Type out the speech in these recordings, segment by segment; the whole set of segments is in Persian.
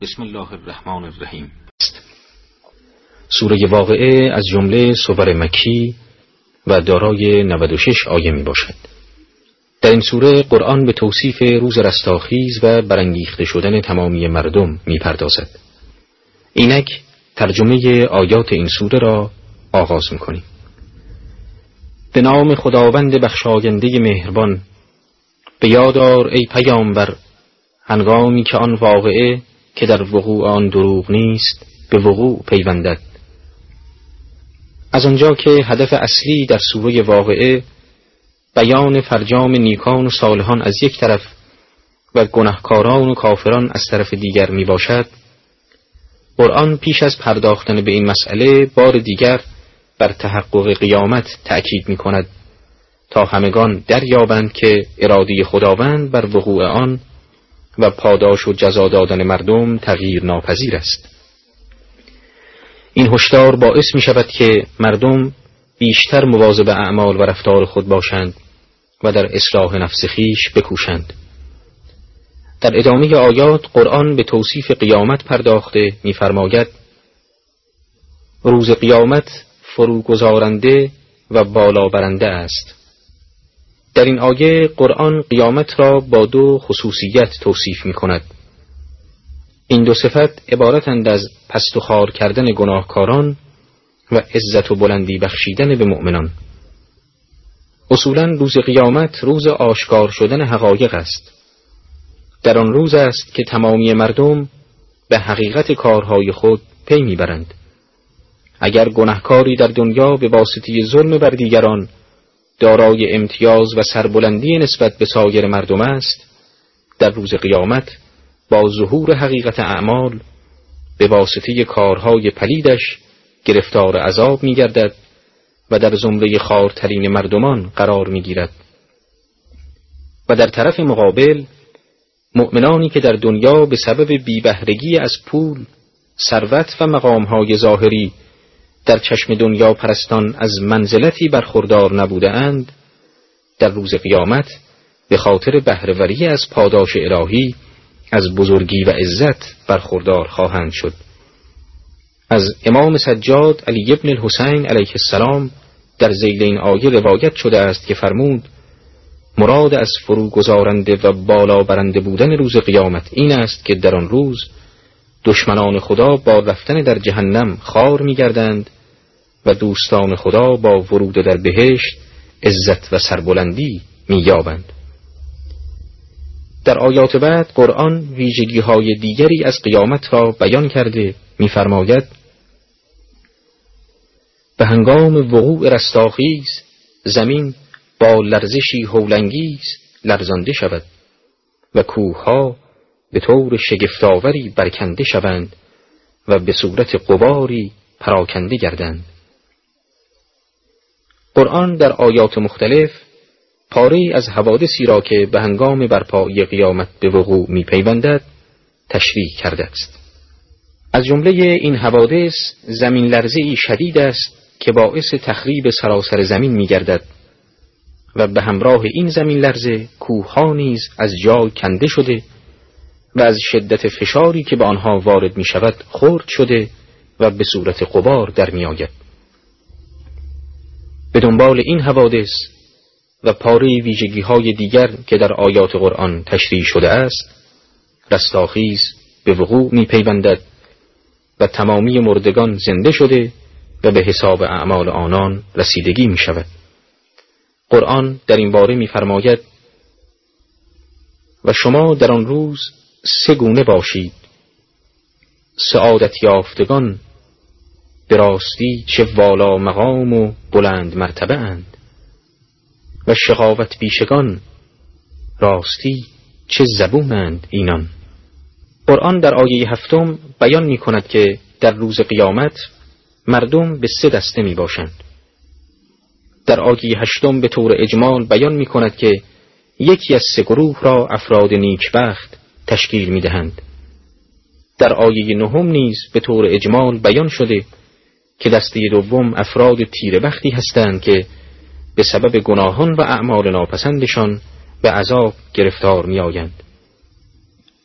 بسم الله الرحمن الرحیم. سوره واقعه از جمله سور مکی و دارای 96 آیه می باشد. در این سوره قرآن به توصیف روز رستاخیز و برانگیخته شدن تمامی مردم می پردازد. اینک ترجمه آیات این سوره را آغاز می کنیم. به نام خداوند بخشاینده مهربان به یادار ای پیامبر هنگامی که آن واقعه که در وقوع آن دروغ نیست به وقوع پیوندد. از آنجا که هدف اصلی در سوره واقعه بیان فرجام نیکان و صالحان از یک طرف و گناهکاران و کافران از طرف دیگر می باشد قرآن پیش از پرداختن به این مسئله بار دیگر بر تحقق قیامت تأکید می کند تا همگان دریابند که اراده خداوند بر وقوع آن و پاداش و جزا دادن مردم تغییر ناپذیر است. این هشدار باعث می شود که مردم بیشتر مواظب اعمال و رفتار خود باشند و در اصلاح نفس خیش بکوشند. در ادامه آیات قرآن به توصیف قیامت پرداخته می‌فرماید روز قیامت فروگذارنده و بالا برنده است. در این آیه قرآن قیامت را با دو خصوصیت توصیف می کند. این دو صفت عبارتند از پست و خار کردن گناهکاران و عزت و بلندی بخشیدن به مؤمنان. اصولا روز قیامت روز آشکار شدن حقایق است. در آن روز است که تمامی مردم به حقیقت کارهای خود پی می‌برند. اگر گناهکاری در دنیا به واسطه ظلم بر دیگران دارای امتیاز و سربلندی نسبت به سایر مردم است در روز قیامت با ظهور حقیقت اعمال به واسطه کارهای پلیدش گرفتار عذاب می گردد و در زمره خارترین مردمان قرار می گیرد و در طرف مقابل مؤمنانی که در دنیا به سبب بیبهرگی از پول ثروت و مقامهای ظاهری در چشم دنیا پرستان از منزلتی برخوردار نبوده اند در روز قیامت به خاطر بهرهوری از پاداش الهی از بزرگی و عزت برخوردار خواهند شد. از امام سجاد علی ابن الحسین علیه السلام در زیل این آیه روایت شده است که فرمود مراد از فرو گذارنده و بالا برنده بودن روز قیامت این است که در آن روز دشمنان خدا با رفتن در جهنم خار میگردند و دوستان خدا با ورود در بهشت عزت و سربلندی مییابند. در آیات بعد قرآن ویژگی های دیگری از قیامت را بیان کرده میفرماید به هنگام وقوع رستاخیز زمین با لرزشی هولنگیز لرزانده شود و کوهها به طور شگفتآوری برکنده شوند و به صورت قباری پراکنده گردند. قرآن در آیات مختلف پاره از حوادثی را که به هنگام برپایی قیامت به وقوع می پیوندد تشریح کرده است از جمله این حوادث زمین لرزه شدید است که باعث تخریب سراسر زمین می گردد و به همراه این زمین لرزه کوه نیز از جای کنده شده و از شدت فشاری که به آنها وارد می شود خرد شده و به صورت قبار در می آید. به دنبال این حوادث و پاره ویژگی های دیگر که در آیات قرآن تشریح شده است رستاخیز به وقوع می پیوندد و تمامی مردگان زنده شده و به حساب اعمال آنان رسیدگی می شود قرآن در این باره می فرماید و شما در آن روز سه گونه باشید سعادت یافتگان به راستی چه والا مقام و بلند مرتبه اند. و شقاوت بیشگان راستی چه زبونند اینان. قرآن در آیه هفتم بیان می کند که در روز قیامت مردم به سه دسته می باشند. در آیه هشتم به طور اجمال بیان می کند که یکی از سه گروه را افراد نیکبخت تشکیل می دهند. در آیه نهم نیز به طور اجمال بیان شده که دسته دوم افراد بختی هستند که به سبب گناهان و اعمال ناپسندشان به عذاب گرفتار می آیند.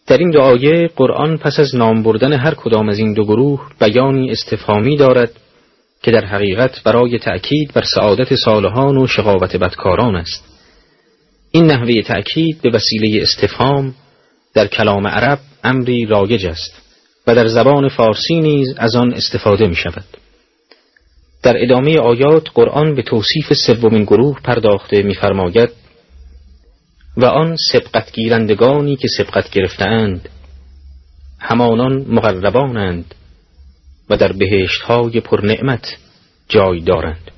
در این دو آیه قرآن پس از نام بردن هر کدام از این دو گروه بیانی استفهامی دارد که در حقیقت برای تأکید بر سعادت صالحان و شقاوت بدکاران است این نحوه تأکید به وسیله استفهام در کلام عرب امری رایج است و در زبان فارسی نیز از آن استفاده می شود. در ادامه آیات قرآن به توصیف سومین گروه پرداخته می‌فرماید و آن سبقت گیرندگانی که سبقت گرفتهاند همانان مقربانند و در بهشت های پرنعمت جای دارند.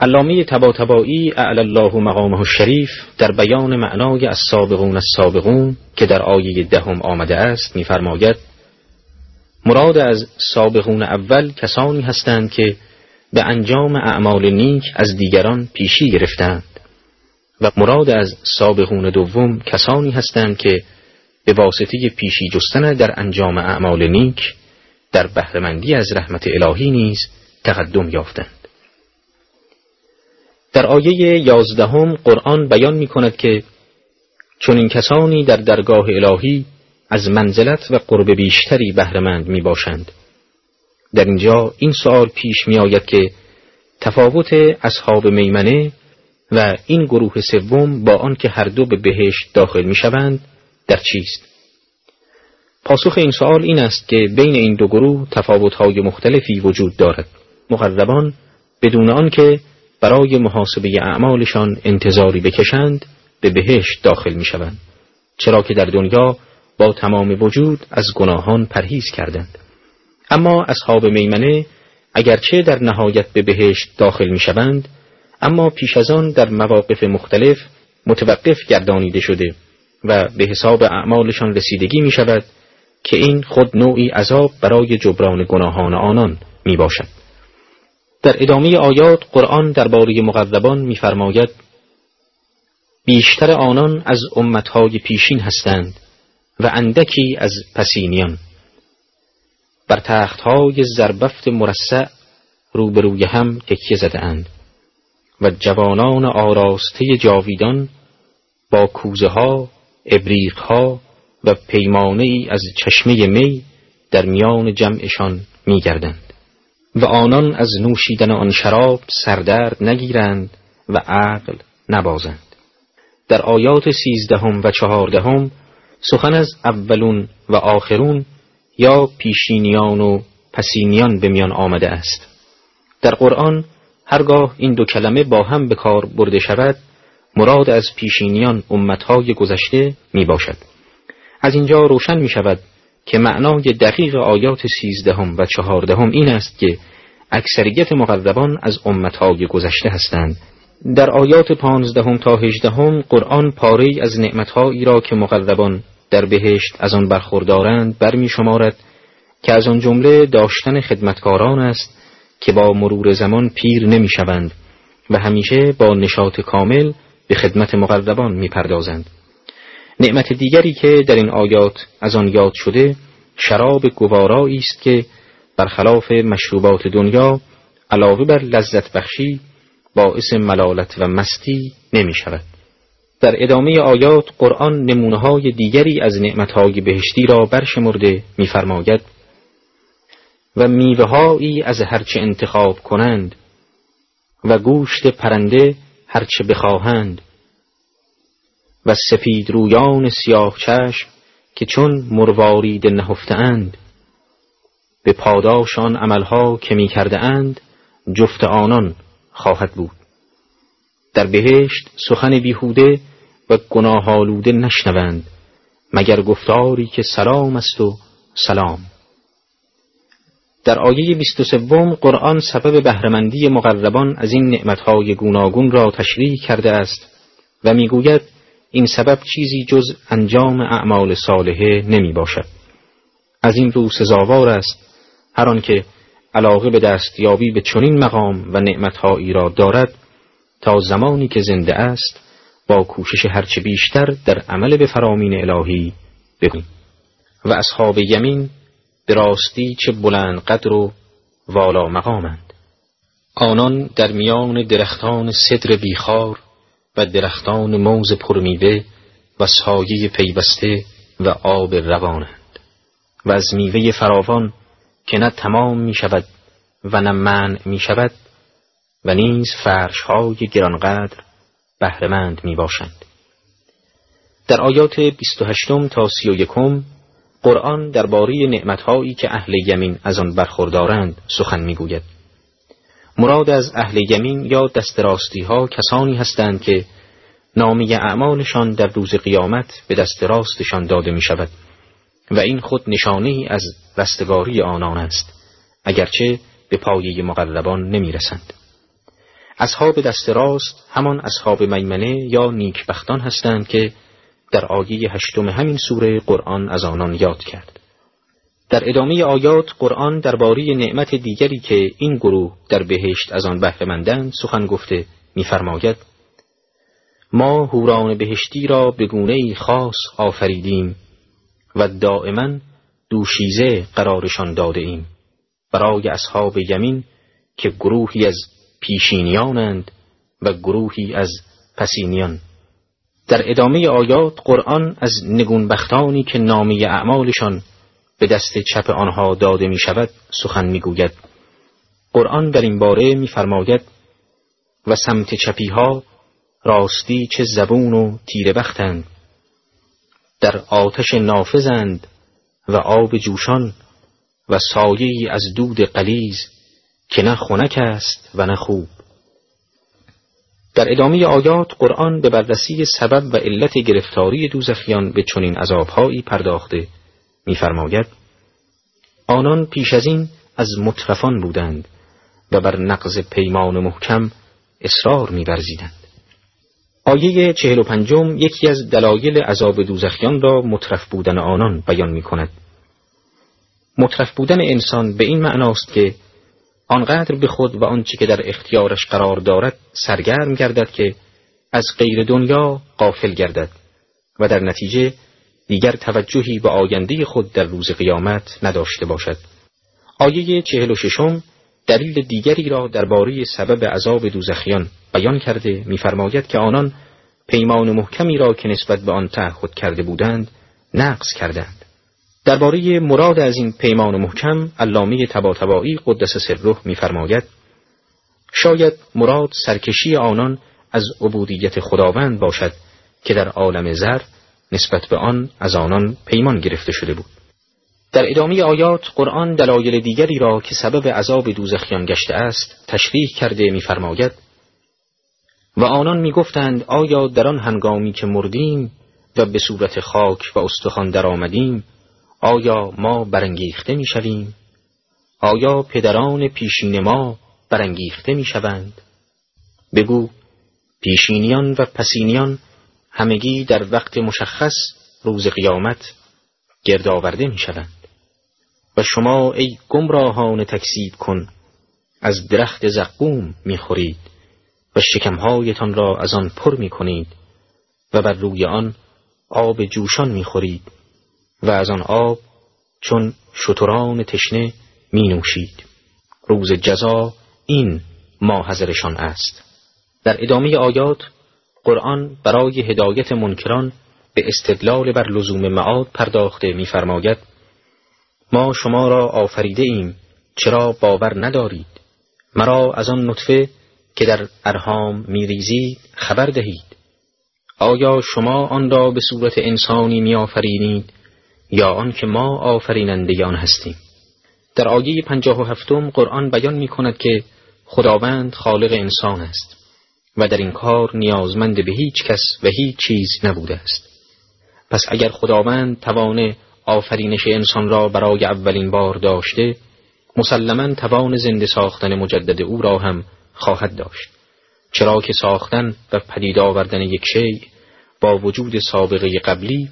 علامه تباتبایی اعلی الله مقامه الشریف در بیان معنای از سابقون از سابقون که در آیه دهم آمده است می‌فرماید مراد از سابقون اول کسانی هستند که به انجام اعمال نیک از دیگران پیشی گرفتند. و مراد از سابقون دوم کسانی هستند که به واسطه پیشی جستن در انجام اعمال نیک در بهرهمندی از رحمت الهی نیز تقدم یافتند. در آیه یازدهم قرآن بیان می کند که چون این کسانی در درگاه الهی از منزلت و قرب بیشتری بهرهمند می باشند. در اینجا این سوال پیش می آید که تفاوت اصحاب میمنه و این گروه سوم با آنکه هر دو به بهشت داخل می شوند در چیست؟ پاسخ این سوال این است که بین این دو گروه تفاوتهای مختلفی وجود دارد. مقربان بدون آنکه برای محاسبه اعمالشان انتظاری بکشند به بهشت داخل می شوند. چرا که در دنیا با تمام وجود از گناهان پرهیز کردند. اما اصحاب میمنه اگرچه در نهایت به بهشت داخل می شوند اما پیش از آن در مواقف مختلف متوقف گردانیده شده و به حساب اعمالشان رسیدگی می شود که این خود نوعی عذاب برای جبران گناهان آنان می باشد. در ادامه آیات قرآن درباره مغربان می‌فرماید بیشتر آنان از امتهای پیشین هستند و اندکی از پسینیان بر تختهای زربفت مرسع روبروی هم تکیه زده اند و جوانان آراسته جاویدان با کوزه ها، ابریق ها و پیمانه ای از چشمه می در میان جمعشان می گردند. و آنان از نوشیدن آن شراب سردرد نگیرند و عقل نبازند. در آیات سیزدهم و چهاردهم سخن از اولون و آخرون یا پیشینیان و پسینیان به میان آمده است. در قرآن هرگاه این دو کلمه با هم به کار برده شود مراد از پیشینیان امتهای گذشته می باشد. از اینجا روشن می شود که معنای دقیق آیات سیزدهم و چهاردهم این است که اکثریت مقربان از امتهای گذشته هستند در آیات پانزدهم تا هجدهم قرآن پاره از نعمتهایی را که مقربان در بهشت از آن برخوردارند برمی شمارد که از آن جمله داشتن خدمتکاران است که با مرور زمان پیر نمی شوند و همیشه با نشاط کامل به خدمت مقربان می پردازند. نعمت دیگری که در این آیات از آن یاد شده شراب گوارایی است که برخلاف مشروبات دنیا علاوه بر لذت بخشی باعث ملالت و مستی نمی شود. در ادامه آیات قرآن نمونه های دیگری از نعمتهای بهشتی را برشمرده می‌فرماید و میوههایی از هرچه انتخاب کنند و گوشت پرنده هرچه بخواهند و سفید رویان سیاه چشم که چون مروارید نهفتند به پاداش آن عملها که می کرده اند جفت آنان خواهد بود. در بهشت سخن بیهوده و گناه آلوده نشنوند مگر گفتاری که سلام است و سلام. در آیه 23 قرآن سبب بهرهمندی مقربان از این نعمتهای گوناگون را تشریح کرده است و می‌گوید این سبب چیزی جز انجام اعمال صالحه نمی باشد از این رو سزاوار است هر آنکه علاقه به دستیابی به چنین مقام و نعمتهایی را دارد تا زمانی که زنده است با کوشش هرچه بیشتر در عمل به فرامین الهی بگویم. و اصحاب یمین به راستی چه بلند قدر و والا مقامند. آنان در میان درختان صدر بیخار و درختان موز پرمیوه و سایه پیوسته و آب روانند. و از میوه فراوان که نه تمام می شود و نه منع می شود و نیز فرش های گرانقدر بهرهمند می باشند. در آیات 28 تا 31 قرآن درباره نعمتهایی که اهل یمین از آن برخوردارند سخن می‌گوید. مراد از اهل یمین یا دست راستی ها کسانی هستند که نامی اعمالشان در روز قیامت به دست راستشان داده می شود و این خود نشانه از رستگاری آنان است اگرچه به پایه مقربان نمی رسند. اصحاب دست راست همان اصحاب میمنه یا نیکبختان هستند که در آیه هشتم همین سوره قرآن از آنان یاد کرد. در ادامه آیات قرآن درباره نعمت دیگری که این گروه در بهشت از آن بهرهمندند سخن گفته می‌فرماید ما هوران بهشتی را به گونه خاص آفریدیم و دائما دوشیزه قرارشان داده ایم. برای اصحاب یمین که گروهی از پیشینیانند و گروهی از پسینیان. در ادامه آیات قرآن از نگونبختانی که نامی اعمالشان به دست چپ آنها داده می شود سخن می گوید. قرآن در این باره میفرماید و سمت چپی ها راستی چه زبون و تیره بختند. در آتش نافذند و آب جوشان و سایه از دود قلیز که نه خنک است و نه خوب. در ادامه آیات قرآن به بررسی سبب و علت گرفتاری دوزخیان به چنین عذابهایی پرداخته می‌فرماید آنان پیش از این از مطرفان بودند و بر نقض پیمان محکم اصرار می‌ورزیدند. آیه چهل و پنجم یکی از دلایل عذاب دوزخیان را مطرف بودن آنان بیان می کند. مطرف بودن انسان به این معناست که آنقدر به خود و آنچه که در اختیارش قرار دارد سرگرم گردد که از غیر دنیا قافل گردد و در نتیجه دیگر توجهی به آینده خود در روز قیامت نداشته باشد. آیه چهل و ششم دلیل دیگری را درباره سبب عذاب دوزخیان بیان کرده می‌فرماید که آنان پیمان محکمی را که نسبت به آن تعهد کرده بودند نقض کردند. درباره مراد از این پیمان محکم علامه تباتبایی قدس سره می‌فرماید شاید مراد سرکشی آنان از عبودیت خداوند باشد که در عالم زر نسبت به آن از آنان پیمان گرفته شده بود. در ادامه آیات قرآن دلایل دیگری را که سبب عذاب دوزخیان گشته است تشریح کرده می‌فرماید و آنان می‌گفتند آیا در آن هنگامی که مردیم و به صورت خاک و استخوان درآمدیم آیا ما برانگیخته می‌شویم؟ آیا پدران پیشین ما برانگیخته می‌شوند؟ بگو پیشینیان و پسینیان همگی در وقت مشخص روز قیامت گرد می‌شوند. و شما ای گمراهان تکسیب کن. از درخت زقوم می‌خورید و شکمهایتان را از آن پر می کنید و بر روی آن آب جوشان می خورید و از آن آب چون شتران تشنه می نوشید روز جزا این ماحضرشان است. در ادامه آیات قرآن برای هدایت منکران به استدلال بر لزوم معاد پرداخته می‌فرماید ما شما را آفریده ایم چرا باور ندارید؟ مرا از آن نطفه که در ارهام میریزید خبر دهید. آیا شما آن را به صورت انسانی میآفرینید یا آنکه ما آفریننده آن هستیم؟ در آیه پنجاه و هفتم قرآن بیان می کند که خداوند خالق انسان است و در این کار نیازمند به هیچ کس و هیچ چیز نبوده است. پس اگر خداوند توان آفرینش انسان را برای اولین بار داشته مسلما توان زنده ساختن مجدد او را هم خواهد داشت. چرا که ساختن و پدید آوردن یک شیء با وجود سابقه قبلی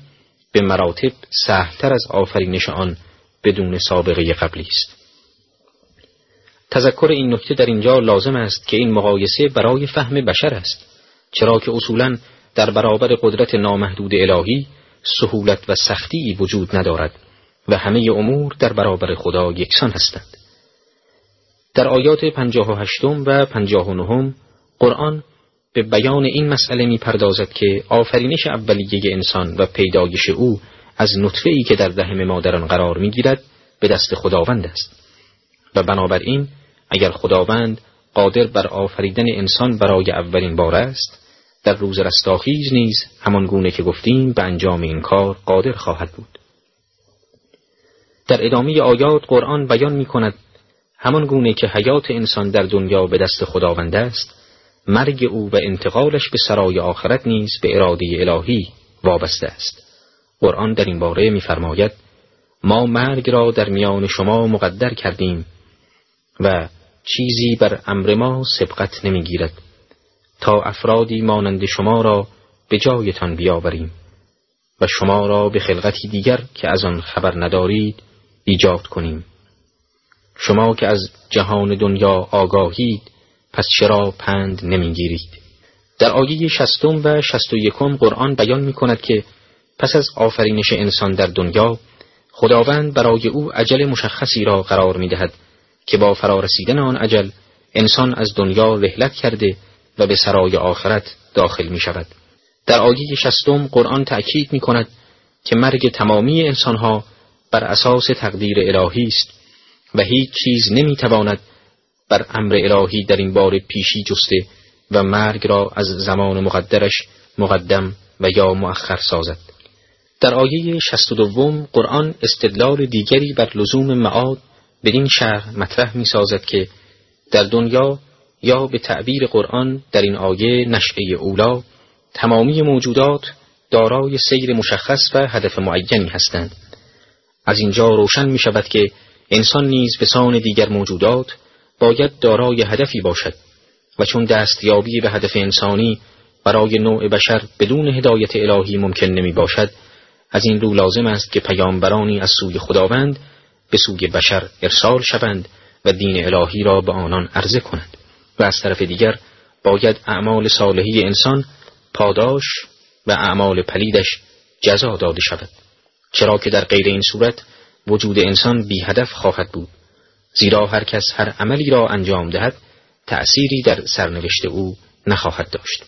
به مراتب سهلتر از آفرینش آن بدون سابقه قبلی است. تذکر این نکته در اینجا لازم است که این مقایسه برای فهم بشر است چرا که اصولا در برابر قدرت نامحدود الهی سهولت و سختی وجود ندارد و همه امور در برابر خدا یکسان هستند. در آیات پنجاه و هشتم و پنجاه و نهم قرآن به بیان این مسئله می پردازد که آفرینش اولیه انسان و پیدایش او از نطفه ای که در دهم مادران قرار می گیرد به دست خداوند است. و بنابراین اگر خداوند قادر بر آفریدن انسان برای اولین بار است در روز رستاخیز نیز همان گونه که گفتیم به انجام این کار قادر خواهد بود. در ادامه آیات قرآن بیان می کند همان گونه که حیات انسان در دنیا به دست خداوند است مرگ او و انتقالش به سرای آخرت نیز به اراده الهی وابسته است. قرآن در این باره می‌فرماید ما مرگ را در میان شما مقدر کردیم و چیزی بر امر ما سبقت نمی‌گیرد. تا افرادی مانند شما را به جایتان بیاوریم و شما را به خلقتی دیگر که از آن خبر ندارید ایجاد کنیم. شما که از جهان دنیا آگاهید پس چرا پند نمی‌گیرید؟ در آیه شستم و شست و یکم قرآن بیان می کند که پس از آفرینش انسان در دنیا خداوند برای او عجل مشخصی را قرار می دهد که با فرارسیدن آن عجل انسان از دنیا رحلت کرده و به سرای آخرت داخل می شود. در آیه شستم قرآن تأکید می کند که مرگ تمامی انسانها بر اساس تقدیر الهی است و هیچ چیز نمی تواند بر امر الهی در این بار پیشی جسته و مرگ را از زمان مقدرش مقدم و یا مؤخر سازد در آیه شست دوم قرآن استدلال دیگری بر لزوم معاد بدین شهر مطرح می سازد که در دنیا یا به تعبیر قرآن در این آیه نشعه اولا تمامی موجودات دارای سیر مشخص و هدف معینی هستند. از اینجا روشن می شود که انسان نیز به سان دیگر موجودات باید دارای هدفی باشد و چون دستیابی به هدف انسانی برای نوع بشر بدون هدایت الهی ممکن نمی باشد از این رو لازم است که پیامبرانی از سوی خداوند به سوی بشر ارسال شوند و دین الهی را به آنان عرضه کنند. و از طرف دیگر باید اعمال صالحی انسان پاداش و اعمال پلیدش جزا داده شود. چرا که در غیر این صورت وجود انسان بی هدف خواهد بود. زیرا هر کس هر عملی را انجام دهد تأثیری در سرنوشت او نخواهد داشت.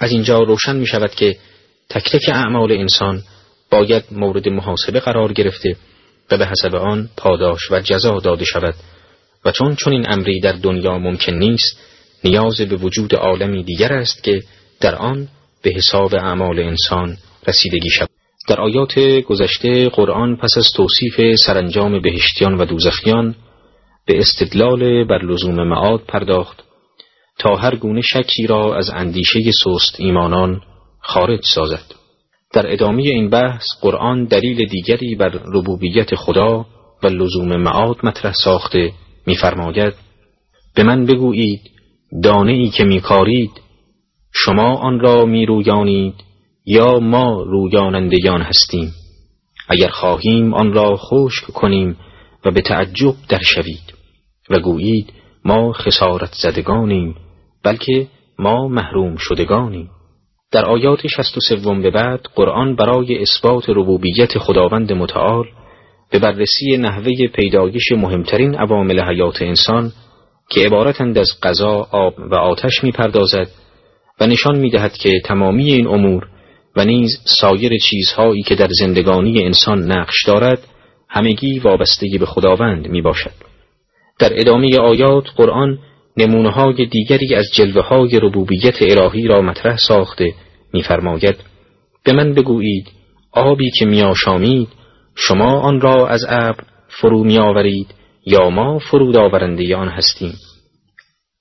از اینجا روشن می شود که تک تک اعمال انسان باید مورد محاسبه قرار گرفته و به حسب آن پاداش و جزا داده شود. و چون چون این امری در دنیا ممکن نیست نیاز به وجود عالمی دیگر است که در آن به حساب اعمال انسان رسیدگی شود. در آیات گذشته قرآن پس از توصیف سرانجام بهشتیان و دوزخیان به استدلال بر لزوم معاد پرداخت تا هر گونه شکی را از اندیشه سست ایمانان خارج سازد. در ادامه این بحث قرآن دلیل دیگری بر ربوبیت خدا و لزوم معاد مطرح ساخته می‌فرماید به من بگویید دانه ای که میکارید شما آن را میرویانید یا ما رویانندگان هستیم. اگر خواهیم آن را خشک کنیم و به تعجب در شوید و گویید ما خسارت زدگانیم بلکه ما محروم شدگانیم. در آیات شست و سوم به بعد قرآن برای اثبات ربوبیت خداوند متعال به بررسی نحوه پیدایش مهمترین عوامل حیات انسان که عبارتند از غذا، آب و آتش می‌پردازد و نشان می‌دهد که تمامی این امور و نیز سایر چیزهایی که در زندگانی انسان نقش دارد همگی وابسته به خداوند می باشد. در ادامه آیات قرآن نمونه های دیگری از جلوه های ربوبیت الهی را مطرح ساخته میفرماید به من بگویید آبی که میآشامید شما آن را از ابر فرو میآورید یا ما فرود آورنده آن هستیم.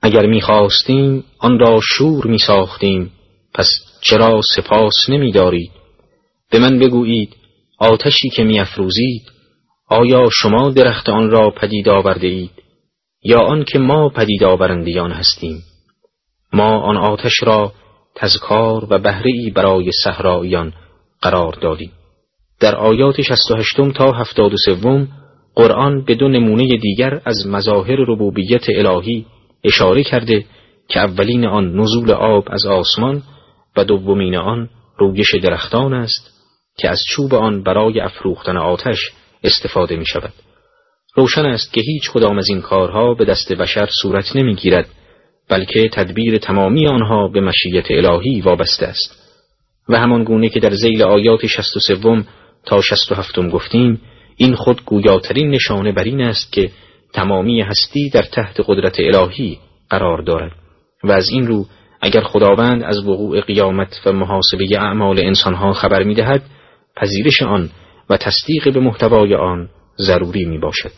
اگر می‌خواستیم آن را شور میساختیم پس چرا سپاس نمیدارید؟ به من بگویید آتشی که میافروزید آیا شما درخت آن را پدید آورده اید یا آن که ما پدید آورندیان هستیم؟ ما آن آتش را تذکار و بهره برای صحراییان قرار دادیم. در آیات 68 تا 73 قرآن به دو نمونه دیگر از مظاهر ربوبیت الهی اشاره کرده که اولین آن نزول آب از آسمان و دومین آن رویش درختان است که از چوب آن برای افروختن آتش استفاده می شود. روشن است که هیچ کدام از این کارها به دست بشر صورت نمی گیرد بلکه تدبیر تمامی آنها به مشیت الهی وابسته است و همان گونه که در زیل آیات شست و سوم تا شست و هفتم گفتیم این خود گویاترین نشانه بر این است که تمامی هستی در تحت قدرت الهی قرار دارد. و از این رو اگر خداوند از وقوع قیامت و محاسبه اعمال انسانها خبر می دهد پذیرش آن و تصدیق به محتوای آن ضروری می باشد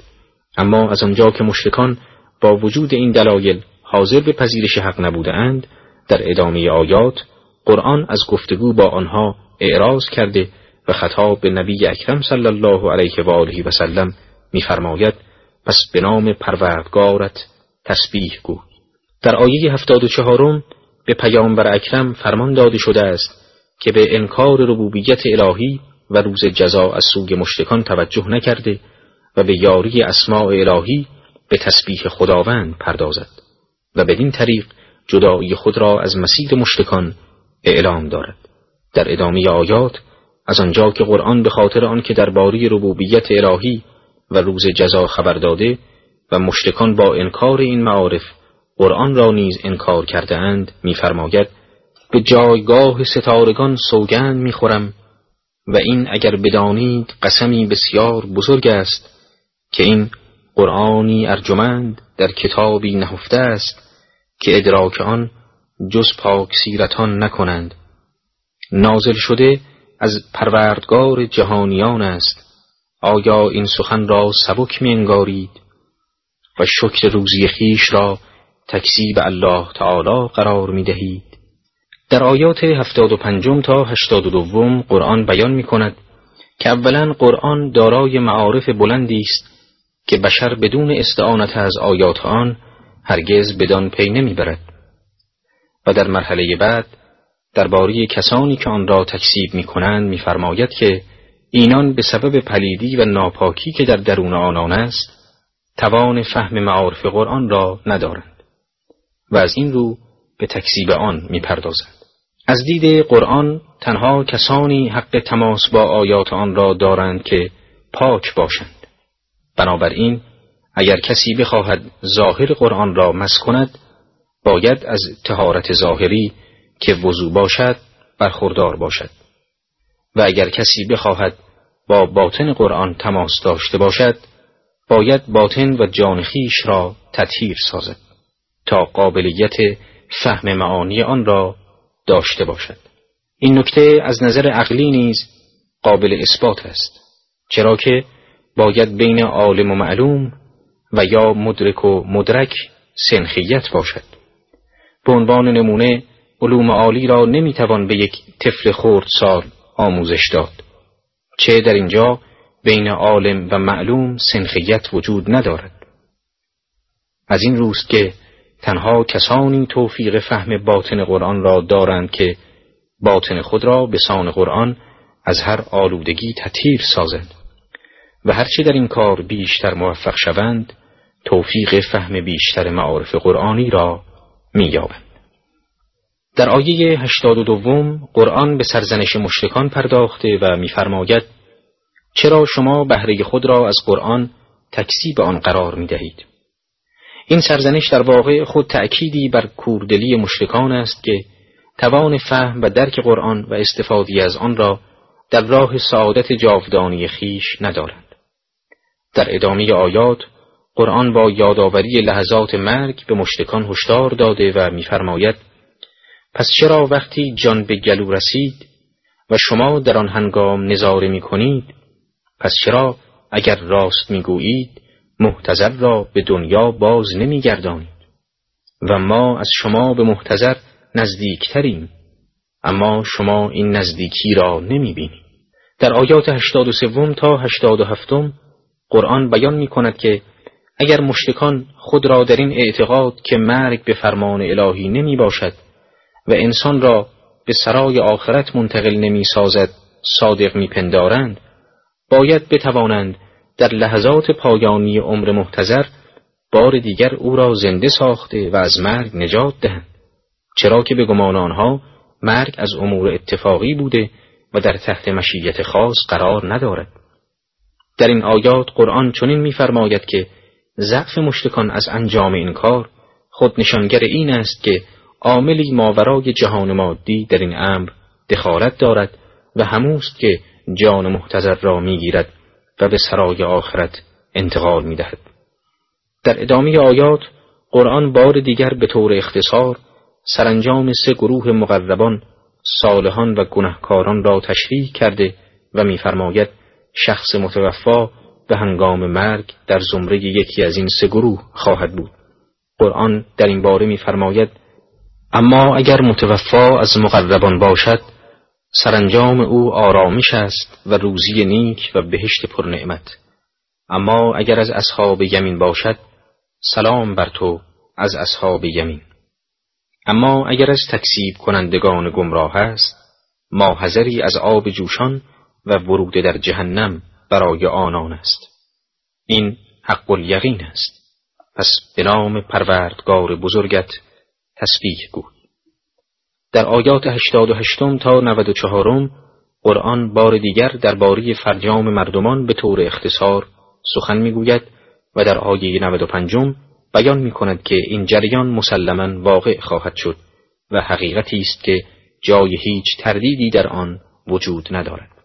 اما از آنجا که مشرکان با وجود این دلایل حاضر به پذیرش حق نبوده اند در ادامه آیات قرآن از گفتگو با آنها اعراض کرده و خطاب به نبی اکرم صلی الله علیه و آله و سلم میفرماید پس به نام پروردگارت تسبیح گو. در آیه هفتاد و چهارم به پیامبر اکرم فرمان داده شده است که به انکار ربوبیت الهی و روز جزا از سوی مشتکان توجه نکرده و به یاری اسماع الهی به تسبیح خداوند پردازد و بدین طریق جدایی خود را از مسیر مشتکان اعلام دارد. در ادامه آیات از آنجا که قرآن به خاطر آنکه درباره ربوبیت الهی و روز جزا خبر داده و مشتکان با انکار این معارف قرآن را نیز انکار کرده اند میفرماید به جایگاه ستارگان سوگند می‌خورم و این اگر بدانید قسمی بسیار بزرگ است که این قرآنی ارجمند در کتابی نهفته است که ادراک آن جز پاک سیرتان نکنند. نازل شده از پروردگار جهانیان است. آیا این سخن را سبک می انگارید و شکر روزی خیش را تکذیب الله تعالی قرار می دهید در آیات هفتاد و پنجم تا هشتاد و دوم قرآن بیان می کند که اولا قرآن دارای معارف بلندی است که بشر بدون استعانت از آیات آن هرگز بدان پی نمی‌برد. و در مرحله بعد درباره کسانی که آن را تکسیب می کنند میفرماید که اینان به سبب پلیدی و ناپاکی که در درون آنان است توان فهم معارف قرآن را ندارند و از این رو به تکسیب آن می‌پردازند. از دید قرآن تنها کسانی حق تماس با آیات آن را دارند که پاک باشند. بنابراین اگر کسی بخواهد ظاهر قرآن را مس کند باید از تهارت ظاهری که وضوع باشد برخوردار باشد. و اگر کسی بخواهد با باطن قرآن تماس داشته باشد باید باطن و جان خیش را تطهیر سازد تا قابلیت فهم معانی آن را داشته باشد. این نکته از نظر عقلی نیز قابل اثبات است چرا که باید بین عالم و معلوم و یا مدرک و مدرک سنخیت باشد. به عنوان نمونه علوم عالی را نمی‌توان به یک طفل خورد سال آموزش داد. چه در اینجا بین عالم و معلوم سنخیت وجود ندارد. از این روست که تنها کسانی توفیق فهم باطن قرآن را دارند که باطن خود را به سان قرآن از هر آلودگی تطهیر سازند و هرچه در این کار بیشتر موفق شوند توفیق فهم بیشتر معارف قرآنی را مییابند. در آیه هشتاد و دوم قرآن به سرزنش مشرکان پرداخته و میفرماید چرا شما بهره خود را از قرآن تکسیب آن قرار می دهید؟ این سرزنش در واقع خود تأکیدی بر کوردلی مشرکان است که توان فهم و درک قرآن و استفادی از آن را در راه سعادت جاودانی خیش ندارند. در ادامه آیات قرآن با یادآوری لحظات مرگ به مشتکان هشدار داده و میفرماید پس چرا وقتی جان به گلو رسید و شما در آن هنگام نظاره می کنید پس چرا اگر راست می گویید محتضر را به دنیا باز نمی گردانید؟ و ما از شما به محتضر نزدیکتریم اما شما این نزدیکی را نمی بینید. در آیات هشتاد و سوم تا هشتاد و هفتم قرآن بیان می کند که اگر مشتکان خود را در این اعتقاد که مرگ به فرمان الهی نمی باشد و انسان را به سرای آخرت منتقل نمی سازد صادق می پندارند باید بتوانند در لحظات پایانی عمر محتظر بار دیگر او را زنده ساخته و از مرگ نجات دهند. چرا که به گمان آنها مرگ از امور اتفاقی بوده و در تحت مشیت خاص قرار ندارد. در این آیات قرآن چنین می‌فرماید که ضعف مشتکان از انجام این کار خود نشانگر این است که عاملی ماورای جهان مادی در این امر دخالت دارد و هموست که جان محتضر را می‌گیرد و به سرای آخرت انتقال می‌دهد. در ادامه آیات قرآن بار دیگر به طور اختصار سرانجام سه گروه مقربان صالحان و گنهکاران را تشریح کرده و میفرماید شخص متوفا به هنگام مرگ در زمره یکی از این سه گروه خواهد بود. قرآن در این باره میفرماید اما اگر متوفا از مقربان باشد سرانجام او آرامش است و روزی نیک و بهشت پرنعمت اما اگر از اصحاب یمین باشد سلام بر تو از اصحاب یمین. اما اگر از تکسیب کنندگان گمراه است ماحذری از آب جوشان و ورود در جهنم برای آنان است. این حق الیقین است. پس به نام پروردگار بزرگت تسبیح گوی در آیات هشتاد و هشتم تا نود و چهارم قرآن بار دیگر درباره فرجام مردمان به طور اختصار سخن می‌گوید و در آیه نود و پنجم بیان می کند که این جریان مسلما واقع خواهد شد و حقیقتی است که جای هیچ تردیدی در آن وجود ندارد.